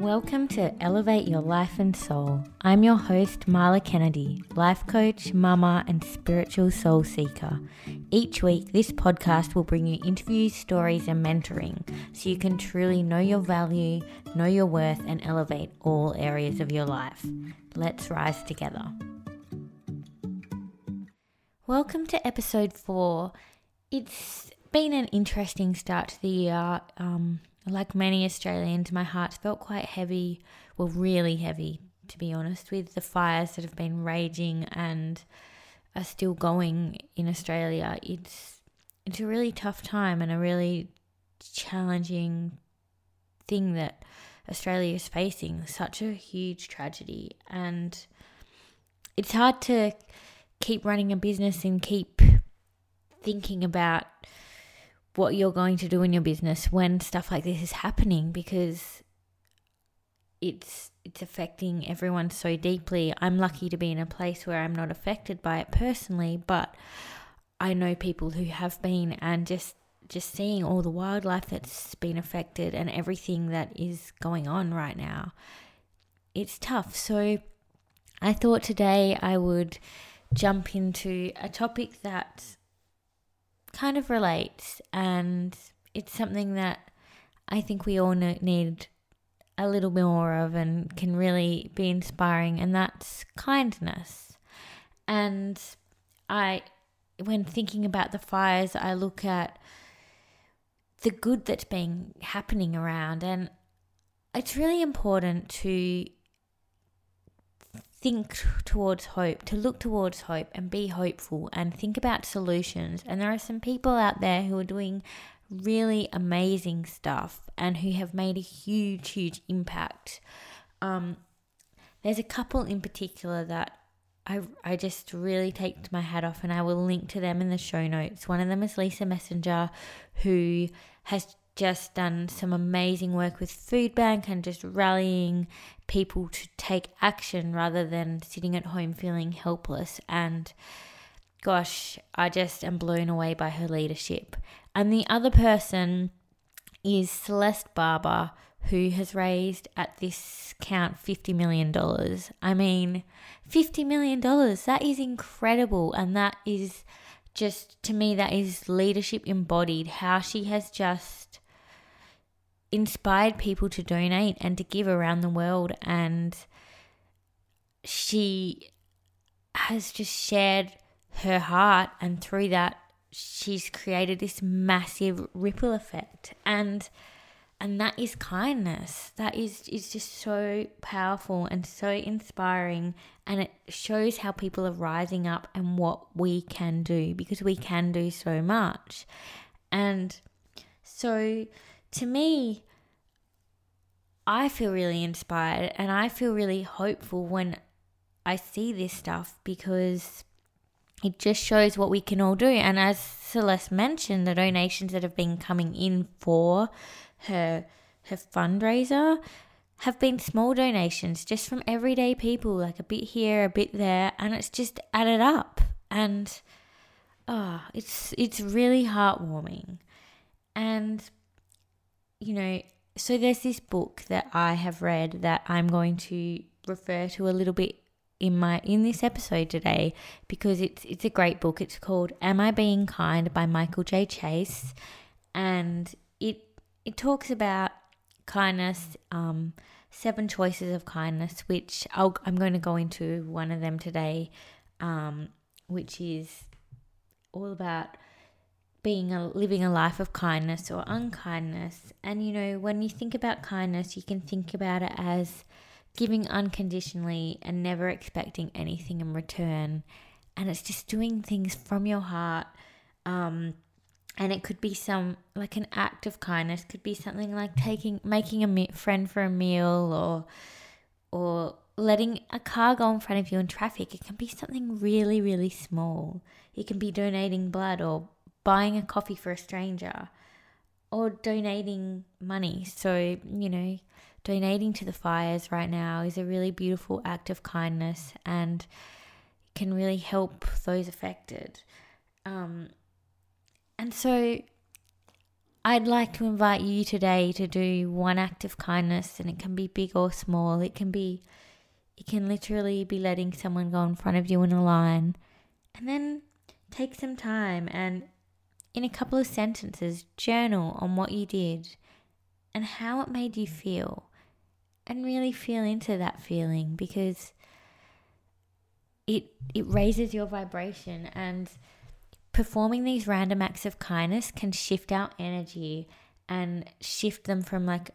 Welcome to Elevate Your Life and Soul. I'm your host, Marla Kennedy, life coach, mama, and spiritual soul seeker. Each week, this podcast will bring you interviews, stories, and mentoring so you can truly know your value, know your worth, and elevate all areas of your life. Let's rise together. Welcome to episode four. It's been an interesting start to the year. Um, like many Australians, my heart felt quite heavy, well, really heavy, to be honest, with the fires that have been raging and are still going in Australia. It's it's a really tough time and a really challenging thing that Australia is facing. Such a huge tragedy, and it's hard to keep running a business and keep thinking about what you're going to do in your business when stuff like this is happening because it's it's affecting everyone so deeply. I'm lucky to be in a place where I'm not affected by it personally, but I know people who have been and just just seeing all the wildlife that's been affected and everything that is going on right now. It's tough. So I thought today I would jump into a topic that kind of relates, and it's something that I think we all need a little bit more of and can really be inspiring, and that's kindness. And I, when thinking about the fires, I look at the good that's been happening around, and it's really important to think towards hope, to look towards hope and be hopeful and think about solutions. And there are some people out there who are doing really amazing stuff and who have made a huge, huge impact. Um, there's a couple in particular that I, I just really take my hat off and I will link to them in the show notes. One of them is Lisa Messenger, who has just done some amazing work with Food Bank and just rallying people to take action rather than sitting at home feeling helpless. And gosh, I just am blown away by her leadership. And the other person is Celeste Barber, who has raised at this count $50 million. I mean, $50 million, that is incredible. And that is just, to me, that is leadership embodied. How she has just inspired people to donate and to give around the world. And she has just shared her heart, and through that, she's created this massive ripple effect. And and that is kindness. That is is just so powerful and so inspiring and it shows how people are rising up and what we can do because we can do so much. And so to me, I feel really inspired and I feel really hopeful when I see this stuff because it just shows what we can all do. And as Celeste mentioned, the donations that have been coming in for her her fundraiser have been small donations just from everyday people, like a bit here, a bit there, and it's just added up. And oh, it's it's really heartwarming. And you know, so there's this book that I have read that I'm going to refer to a little bit in my in this episode today because it's it's a great book. It's called Am I Being Kind by Michael J. Chase and it it talks about kindness um seven choices of kindness which i am going to go into one of them today um which is all about being a living a life of kindness or unkindness. And you know, when you think about kindness, you can think about it as giving unconditionally and never expecting anything in return. And it's just doing things from your heart. Um, and it could be some like an act of kindness could be something like taking making a me- friend for a meal or or letting a car go in front of you in traffic it can be something really really small it can be donating blood or buying a coffee for a stranger or donating money. So, you know, donating to the fires right now is a really beautiful act of kindness and can really help those affected. Um, and so I'd like to invite you today to do one act of kindness, and it can be big or small. It can be, it can literally be letting someone go in front of you in a line, and then take some time and, in a couple of sentences, journal on what you did and how it made you feel, and really feel into that feeling because it it raises your vibration and performing these random acts of kindness can shift our energy and shift them from like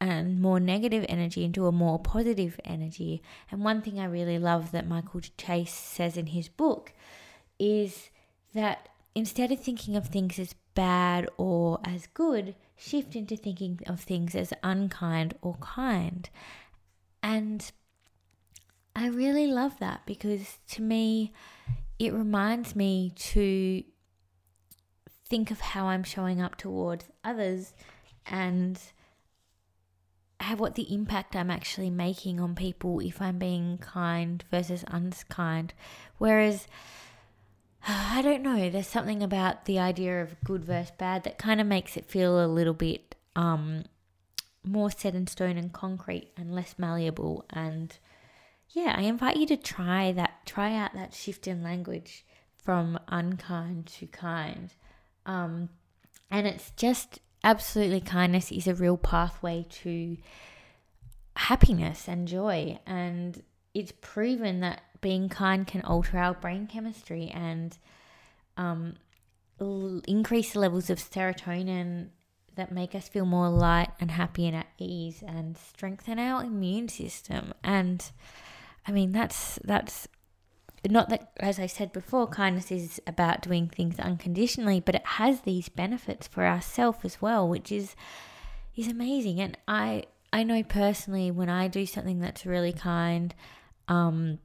a more negative energy into a more positive energy. And one thing I really love that Michael Chase says in his book is that instead of thinking of things as bad or as good, shift into thinking of things as unkind or kind. And I really love that because to me, it reminds me to think of how I'm showing up towards others and how what the impact I'm actually making on people if I'm being kind versus unkind. Whereas I don't know, there's something about the idea of good versus bad that kind of makes it feel a little bit um, more set in stone and concrete and less malleable and yeah, I invite you to try that, try out that shift in language from unkind to kind. Um, and it's just absolutely kindness is a real pathway to happiness and joy. And it's proven that being kind can alter our brain chemistry and um, l- increase the levels of serotonin that make us feel more light and happy and at ease and strengthen our immune system. And I mean, that's that's not that as I said before, kindness is about doing things unconditionally, but it has these benefits for ourselves as well, which is is amazing. And I I know personally when I do something that's really kind, um,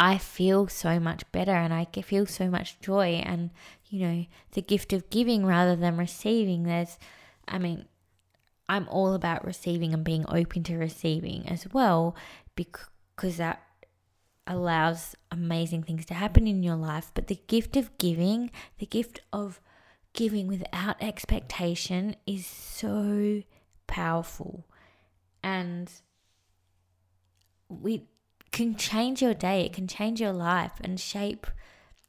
I feel so much better and I feel so much joy and you know the gift of giving rather than receiving. There's, I mean, I'm all about receiving and being open to receiving as well because that allows amazing things to happen in your life. But the gift of giving, the gift of giving without expectation is so powerful. And we can change your day, it can change your life and shape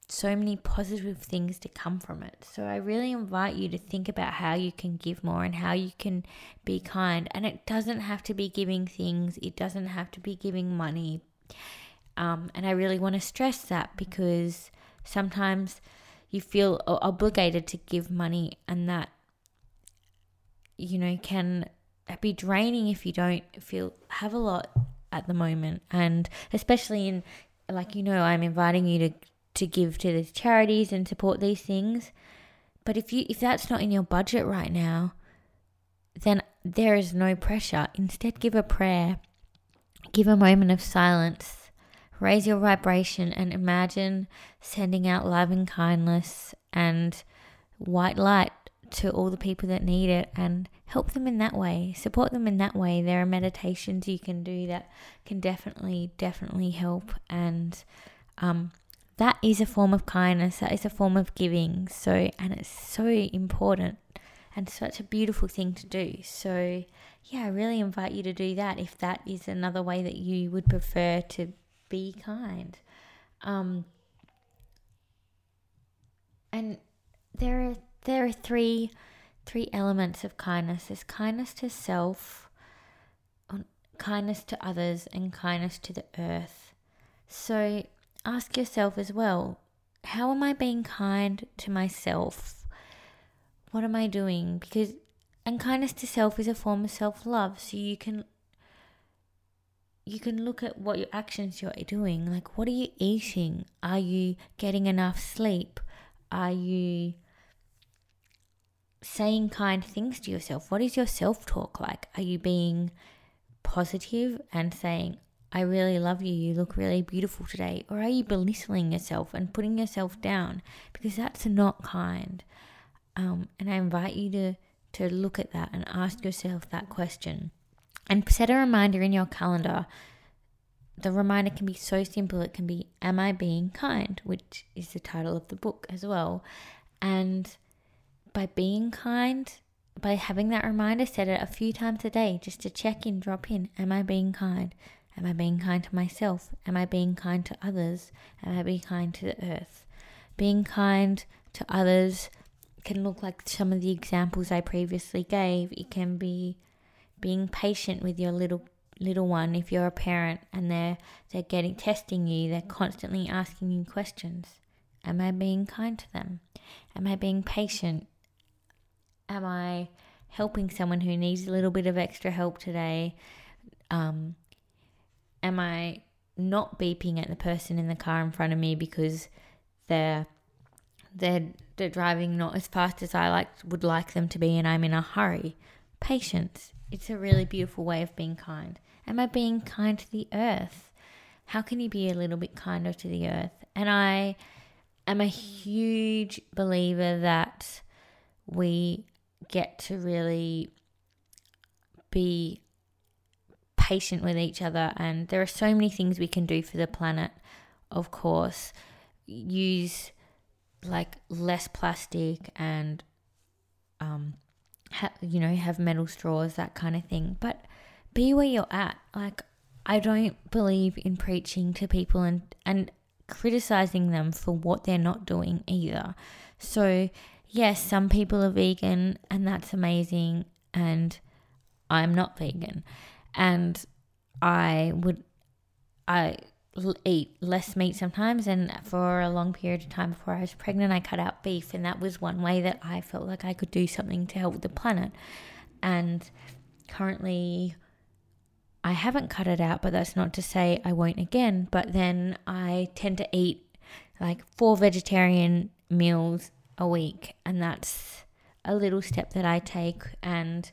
so many positive things to come from it. So I really invite you to think about how you can give more and how you can be kind. And it doesn't have to be giving things, it doesn't have to be giving money. Um, and I really want to stress that because sometimes you feel obligated to give money and that you know can be draining if you don't feel have a lot at the moment and especially in like you know I'm inviting you to to give to these charities and support these things. But if you if that's not in your budget right now, then there is no pressure. Instead, give a prayer. Give a moment of silence. Raise your vibration and imagine sending out love and kindness and white light to all the people that need it and help them in that way. Support them in that way. There are meditations you can do that can definitely, definitely help. And um, that is a form of kindness, that is a form of giving. So, and it's so important and such a beautiful thing to do. So, yeah, I really invite you to do that if that is another way that you would prefer to be kind. Um, and there are there are three three elements of kindness. There's kindness to self, um, kindness to others, and kindness to the earth. So ask yourself as well how am I being kind to myself? What am I doing? Because, and kindness to self is a form of self love. So you can you can look at what your actions you're doing. Like, what are you eating? Are you getting enough sleep? Are you saying kind things to yourself? What is your self talk like? Are you being positive and saying, I really love you, you look really beautiful today? Or are you belittling yourself and putting yourself down? Because that's not kind. Um, and I invite you to, to look at that and ask yourself that question. And set a reminder in your calendar. The reminder can be so simple. It can be, Am I being kind? which is the title of the book as well. And by being kind, by having that reminder, set it a few times a day just to check in, drop in. Am I being kind? Am I being kind to myself? Am I being kind to others? Am I being kind to the earth? Being kind to others can look like some of the examples I previously gave. It can be being patient with your little little one if you're a parent and they're they're getting testing you, they're constantly asking you questions. Am I being kind to them? Am I being patient? Am I helping someone who needs a little bit of extra help today? Um, am I not beeping at the person in the car in front of me because they're they're they're driving not as fast as I like would like them to be and I'm in a hurry. Patience. It's a really beautiful way of being kind. Am I being kind to the earth? How can you be a little bit kinder to the earth? And I am a huge believer that we get to really be patient with each other. And there are so many things we can do for the planet of course. Use like less plastic and um ha- you know have metal straws that kind of thing. But be where you're at. Like i don't believe in preaching to people and and criticizing them for what they're not doing either. So yes some people are vegan and that's amazing and i'm not vegan. And i would i eat less meat sometimes and for a long period of time before I was pregnant I cut out beef and that was one way that I felt like I could do something to help the planet. And currently I haven't cut it out but that's not to say I won't again. But then I tend to eat like four vegetarian meals a week and that's a little step that I take and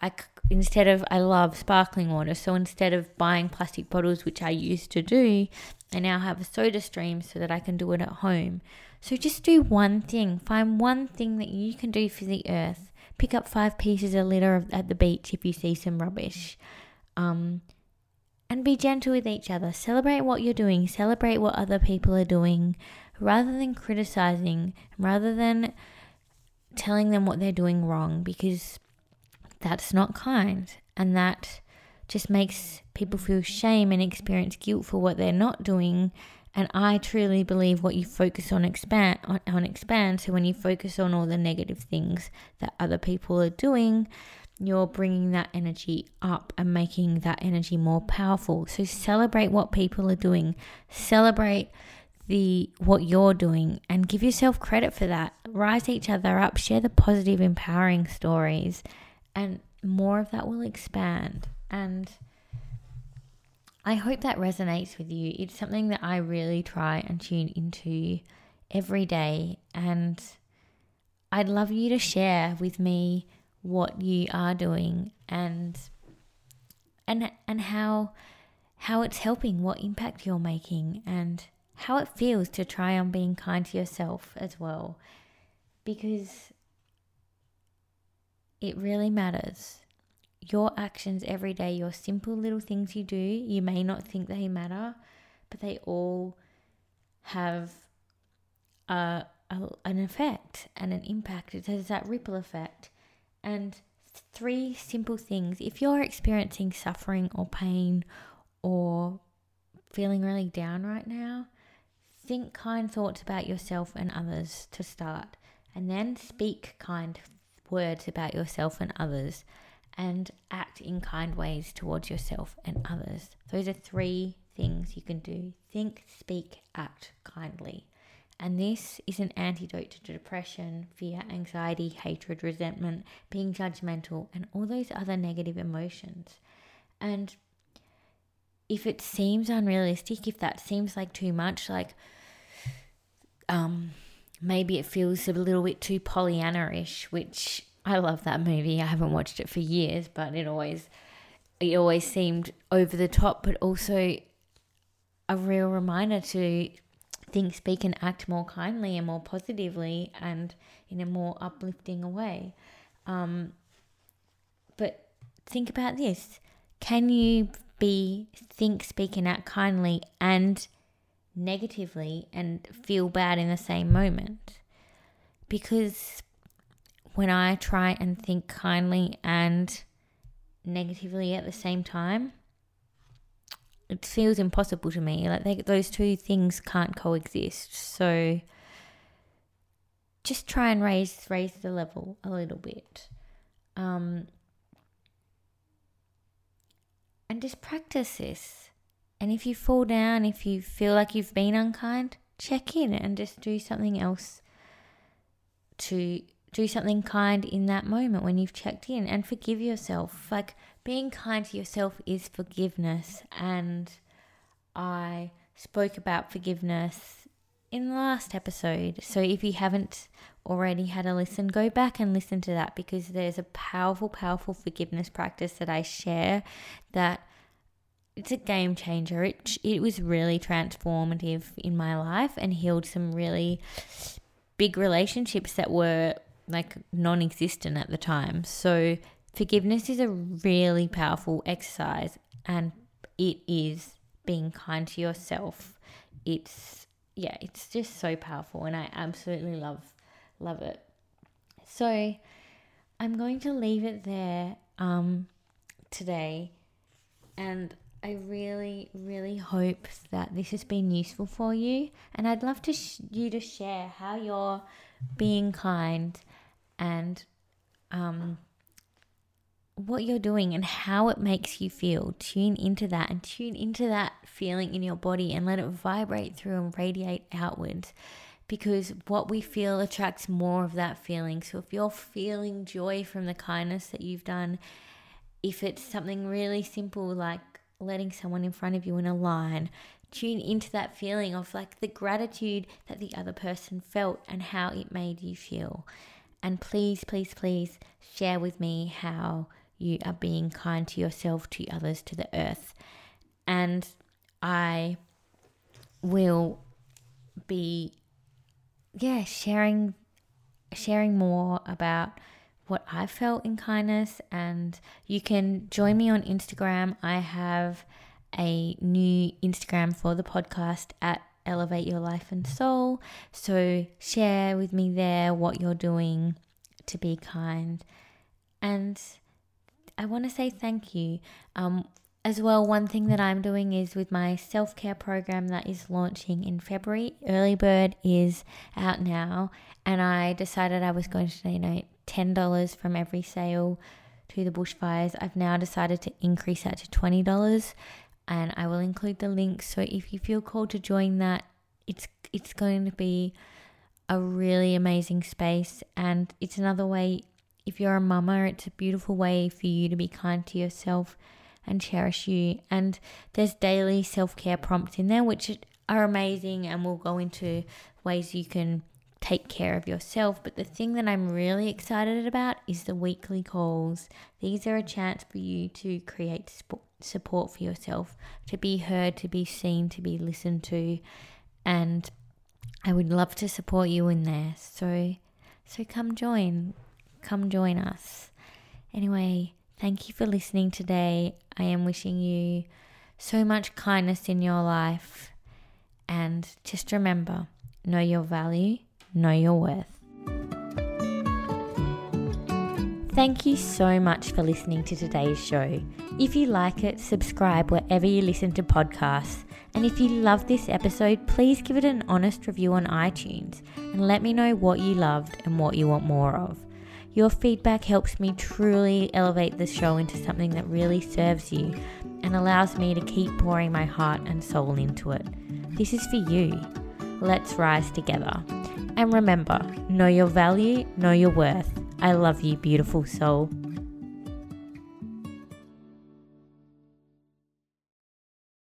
I instead of I love sparkling water, so instead of buying plastic bottles, which I used to do, I now have a soda stream so that I can do it at home. So just do one thing. Find one thing that you can do for the earth. Pick up five pieces of litter at the beach if you see some rubbish. Um, and be gentle with each other. Celebrate what you're doing. Celebrate what other people are doing, rather than criticizing, rather than telling them what they're doing wrong. Because that's not kind. And that just makes people feel shame and experience guilt for what they're not doing. And I truly believe what you focus on expand on, on expand. So when you focus on all the negative things that other people are doing, you're bringing that energy up and making that energy more powerful. So celebrate what people are doing. Celebrate the what you're doing and give yourself credit for that. Rise each other up, share the positive empowering stories and more of that will expand. And I hope that resonates with you. It's something that I really try and tune into every day. And I'd love you to share with me what you are doing and and and how how it's helping, what impact you're making and how it feels to try on being kind to yourself as well. Because it really matters. Your actions every day, your simple little things you do, you may not think they matter, but they all have a, a, an effect and an impact. It has that ripple effect. And three simple things if you're experiencing suffering or pain or feeling really down right now, think kind thoughts about yourself and others to start, and then speak kind words about yourself and others, and act in kind ways towards yourself and others. Those are three things you can do think, speak, act kindly. And this is an antidote to depression, fear, anxiety, hatred, resentment, being judgmental, and all those other negative emotions. And if it seems unrealistic, if that seems like too much, like um, maybe it feels a little bit too Pollyanna ish, which I love that movie. I haven't watched it for years, but it always it always seemed over the top, but also a real reminder to think, speak, and act more kindly and more positively and in a more uplifting way. Um, but think about this: can you be think, speak, and act kindly and negatively and feel bad in the same moment? Because when I try and think kindly and negatively at the same time, it feels impossible to me. Like they, those two things can't coexist. So just try and raise raise the level a little bit. Um, and just practice this. And if you fall down, if you feel like you've been unkind, check in and just do something else to do something kind in that moment when you've checked in and forgive yourself. Like being kind to yourself is forgiveness. And I spoke about forgiveness in the last episode. So if you haven't already had a listen, go back and listen to that because there's a powerful, powerful forgiveness practice that I share that it's a game changer. It, it was really transformative in my life and healed some really big relationships that were like non existent at the time. So, forgiveness is a really powerful exercise and it is being kind to yourself. It's, yeah, it's just so powerful and I absolutely love, love it. So, I'm going to leave it there um, today and I really, really hope that this has been useful for you. And I'd love to sh- you to share how you're being kind and um, what you're doing and how it makes you feel. Tune into that and tune into that feeling in your body and let it vibrate through and radiate outwards because what we feel attracts more of that feeling. So if you're feeling joy from the kindness that you've done, if it's something really simple like letting someone in front of you in a line, tune into that feeling of like the gratitude that the other person felt and how it made you feel. And please, please, please share with me how you are being kind to yourself, to others, to the earth. And I will be yeah, sharing sharing more about what I felt in kindness and you can join me on Instagram. I have a new Instagram for the podcast at Elevate Your Life and Soul. So share with me there what you're doing to be kind. And I want to say thank you. Um, as well, one thing that I'm doing is with my self care program that is launching in February. Early Bird is out now, and I decided I was going to donate $10 from every sale to the bushfires. I've now decided to increase that to $20 and I will include the link. So if you feel called to join that, it's it's going to be a really amazing space, and it's another way. If you're a mama, it's a beautiful way for you to be kind to yourself and cherish you. And there's daily self care prompts in there, which are amazing, and we'll go into ways you can take care of yourself. But the thing that I'm really excited about is the weekly calls. These are a chance for you to create support for yourself, to be heard, to be seen, to be listened to. And I would love to support you in there. So so come join. Come join us. Anyway, thank you for listening today. I am wishing you so much kindness in your life. And just remember, know your value, know your worth. Thank you so much for listening to today's show. If you like it, subscribe wherever you listen to podcasts. And if you love this episode, please give it an honest review on iTunes and let me know what you loved and what you want more of. Your feedback helps me truly elevate the show into something that really serves you and allows me to keep pouring my heart and soul into it. This is for you. Let's rise together. And remember, know your value, know your worth. I love you, beautiful soul.